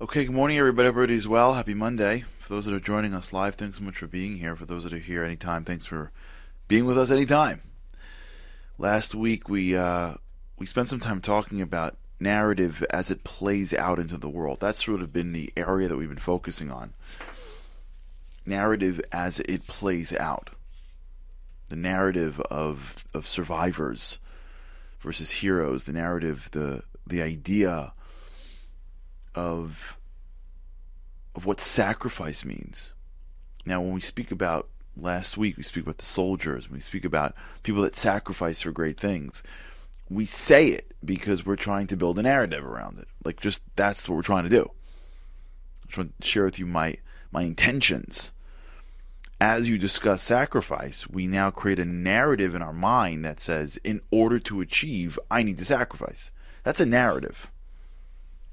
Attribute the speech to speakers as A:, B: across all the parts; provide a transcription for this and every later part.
A: Okay, good morning, everybody. Everybody's well. Happy Monday. For those that are joining us live, thanks so much for being here. For those that are here anytime, thanks for being with us anytime. Last week we uh, we spent some time talking about narrative as it plays out into the world. That's sort of been the area that we've been focusing on. Narrative as it plays out. The narrative of of survivors versus heroes. The narrative, the the idea of of what sacrifice means. Now, when we speak about last week, we speak about the soldiers. We speak about people that sacrifice for great things. We say it because we're trying to build a narrative around it. Like, just that's what we're trying to do. I just want to share with you my my intentions. As you discuss sacrifice, we now create a narrative in our mind that says, in order to achieve, I need to sacrifice. That's a narrative.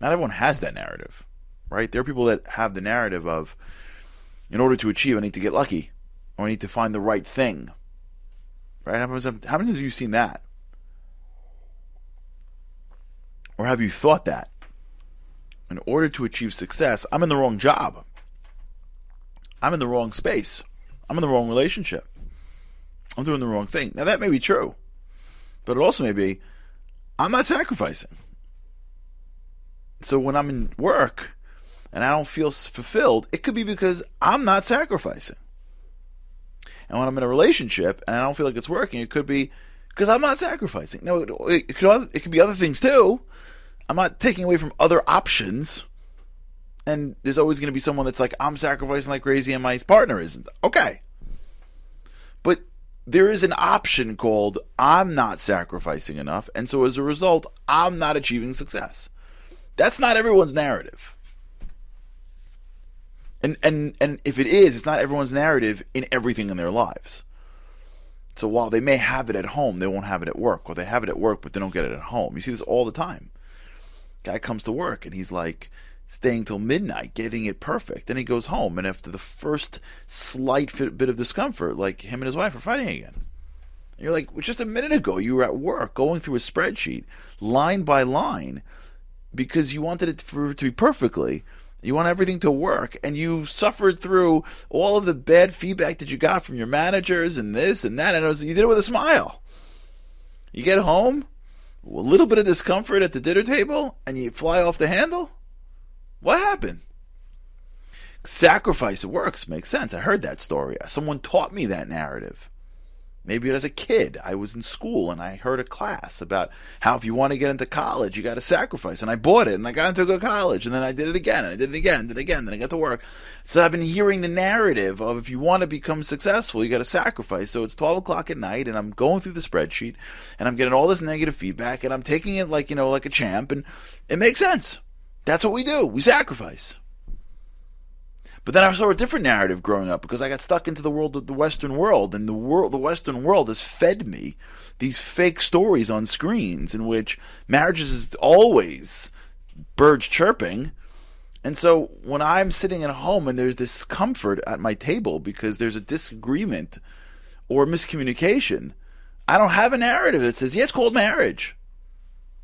A: Not everyone has that narrative, right? There are people that have the narrative of, in order to achieve, I need to get lucky, or I need to find the right thing, right? How many, times have you seen that? Or have you thought that? In order to achieve success, I'm in the wrong job. I'm in the wrong space. I'm in the wrong relationship. I'm doing the wrong thing. Now, that may be true, but it also may be I'm not sacrificing. So when I'm in work and I don't feel fulfilled, it could be because I'm not sacrificing. And when I'm in a relationship and I don't feel like it's working, it could be because I'm not sacrificing. No, it, it could it could be other things too. I'm not taking away from other options. And there's always going to be someone that's like, I'm sacrificing like crazy and my partner isn't. Okay. But there is an option called I'm not sacrificing enough. And so as a result, I'm not achieving success. That's not everyone's narrative. And and and if it is, it's not everyone's narrative in everything in their lives. So while they may have it at home, they won't have it at work, or they have it at work but they don't get it at home. You see this all the time. Guy comes to work and he's like staying till midnight, getting it perfect. Then he goes home, and after the first slight bit of discomfort, like him and his wife are fighting again. And you're like, well, just a minute ago, you were at work going through a spreadsheet, line by line, because you wanted it for to be perfectly. You want everything to work, and you suffered through all of the bad feedback that you got from your managers and this and that, and was, you did it with a smile. You get home, a little bit of discomfort at the dinner table, and you fly off the handle. What happened? Sacrifice works makes sense. I heard that story. Someone taught me that narrative. Maybe as a kid, I was in school and I heard a class about how if you want to get into college, you got to sacrifice. And I bought it and I got into a good college and then I did it again and I did it again, did it again, then I got to work. So I've been hearing the narrative of if you want to become successful, you got to sacrifice. So it's 12 o'clock at night and I'm going through the spreadsheet and I'm getting all this negative feedback and I'm taking it like, you know, like a champ and it makes sense. That's what we do. We sacrifice. But then I saw a different narrative growing up because I got stuck into the world of the Western world, and the world, the Western world, has fed me these fake stories on screens in which marriages is always birds chirping. And so when I'm sitting at home and there's this discomfort at my table because there's a disagreement or miscommunication, I don't have a narrative that says, yeah, it's called marriage.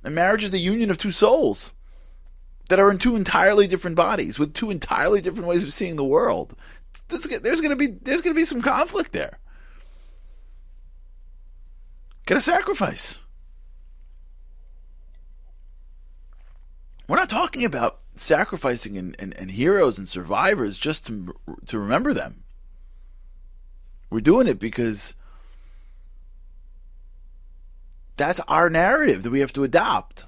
A: And marriage is the union of two souls that are in two entirely different bodies with two entirely different ways of seeing the world. There's, there's going to be there's going to be some conflict there. Get a sacrifice. We're not talking about sacrificing and, and, and heroes and survivors just to to remember them. We're doing it because that's our narrative that we have to adopt.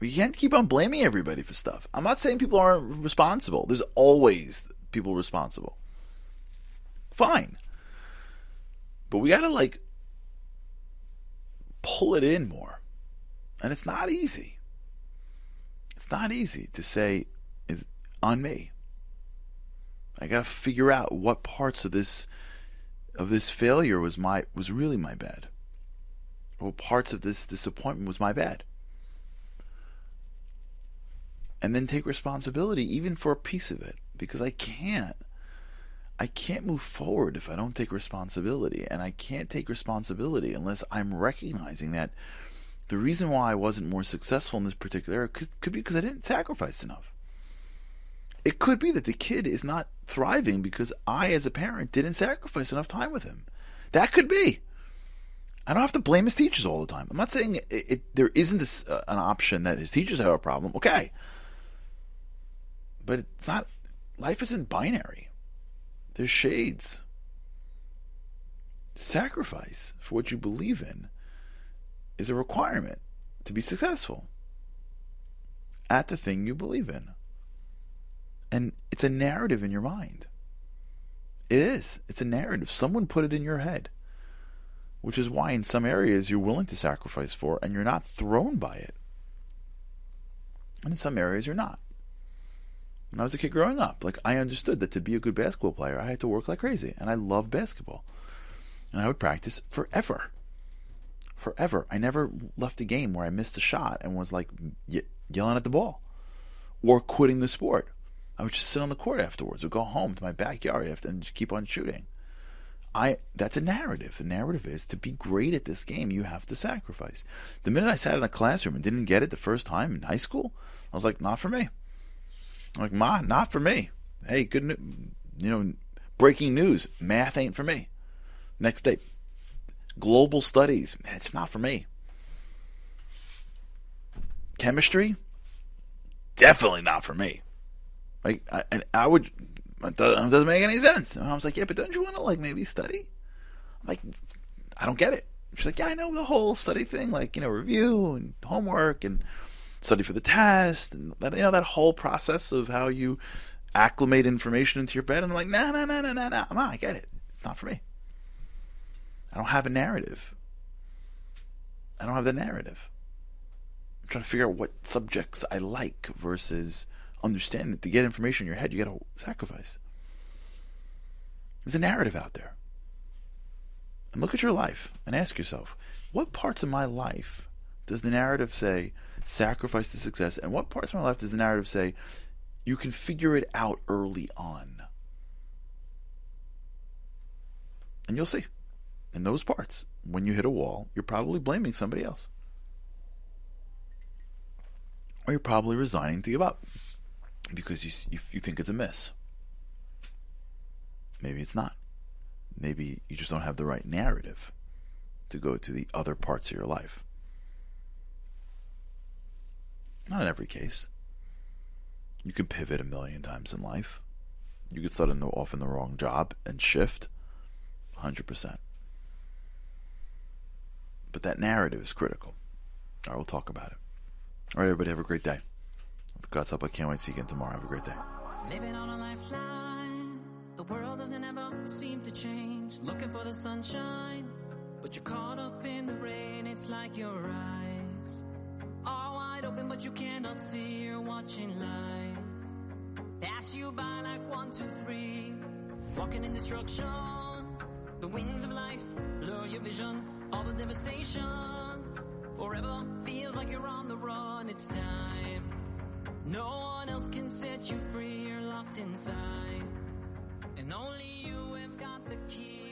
A: We can't keep on blaming everybody for stuff. I'm not saying people aren't responsible. There's always people responsible. Fine. But we got to like pull it in more. And it's not easy. It's not easy to say it's on me. I got to figure out what parts of this of this failure was my was really my bad. What parts of this disappointment was my bad and then take responsibility even for a piece of it because I can't. I can't move forward if I don't take responsibility, and I can't take responsibility unless I'm recognizing that The reason why I wasn't more successful in this particular area could, could be because I didn't sacrifice enough. It could be that the kid is not thriving because I, as a parent, didn't sacrifice enough time with him. That could be. I don't have to blame his teachers all the time. I'm not saying it, it, there isn't this, uh, an option that his teachers have a problem. Okay, but it's not. Life isn't binary. There's shades. Sacrifice for what you believe in is a requirement to be successful at the thing you believe in. And it's a narrative in your mind. It is. It's a narrative. Someone put it in your head. Which is why in some areas you're willing to sacrifice for and you're not thrown by it. And in some areas you're not. When I was a kid growing up, like I understood that to be a good basketball player, I had to work like crazy. And I love basketball. And I would practice forever. Forever. I never left a game where I missed a shot and was like ye- yelling at the ball or quitting the sport. I would just sit on the court afterwards or go home to my backyard and just keep on shooting. I that's a narrative. The narrative is to be great at this game, you have to sacrifice. The minute I sat in a classroom and didn't get it the first time in high school, I was like, not for me. I'm like, ma, not for me. Hey, good, you know, breaking news, math ain't for me. Next day, global studies, it's not for me. Chemistry, definitely not for me. Like, I, and I would it doesn't make any sense. And I was like, yeah, but don't you want to like maybe study? I'm like, I don't get it. She's like, yeah, I know the whole study thing, like you know, review and homework and study for the test and that, you know that whole process of how you acclimate information into your bed. And I'm like, no, no, no, no, no, no, I get it. It's not for me. I don't have a narrative. I don't have the narrative. I'm trying to figure out what subjects I like versus understand that to get information in your head, you got to sacrifice. There's a narrative out there. And look at your life and ask yourself, what parts of my life does the narrative say sacrifice to success? And what parts of my life does the narrative say you can figure it out early on? And you'll see. In those parts, when you hit a wall, you're probably blaming somebody else. Or you're probably resigning to give up because you, you, you think it's a miss. Maybe it's not. Maybe you just don't have the right narrative to go to the other parts of your life. Not in every case. You can pivot a million times in life. You could start in the, off in the wrong job and shift 100%. But that narrative is critical. I will talk about it. All right, everybody, have a great day. God's help, I can't wait to see you again tomorrow. Have a great day. Living on a lifeline. The world doesn't ever seem to change. Looking for the sunshine. But you're caught up in the rain. It's like your eyes are wide open, but you cannot see. You're watching life pass you by like one, two, three. Walking in destruction. The winds of life blur your vision. All the devastation. Forever feels like you're on the run. It's time no one else can set you free, you're locked inside. And only you have got the key.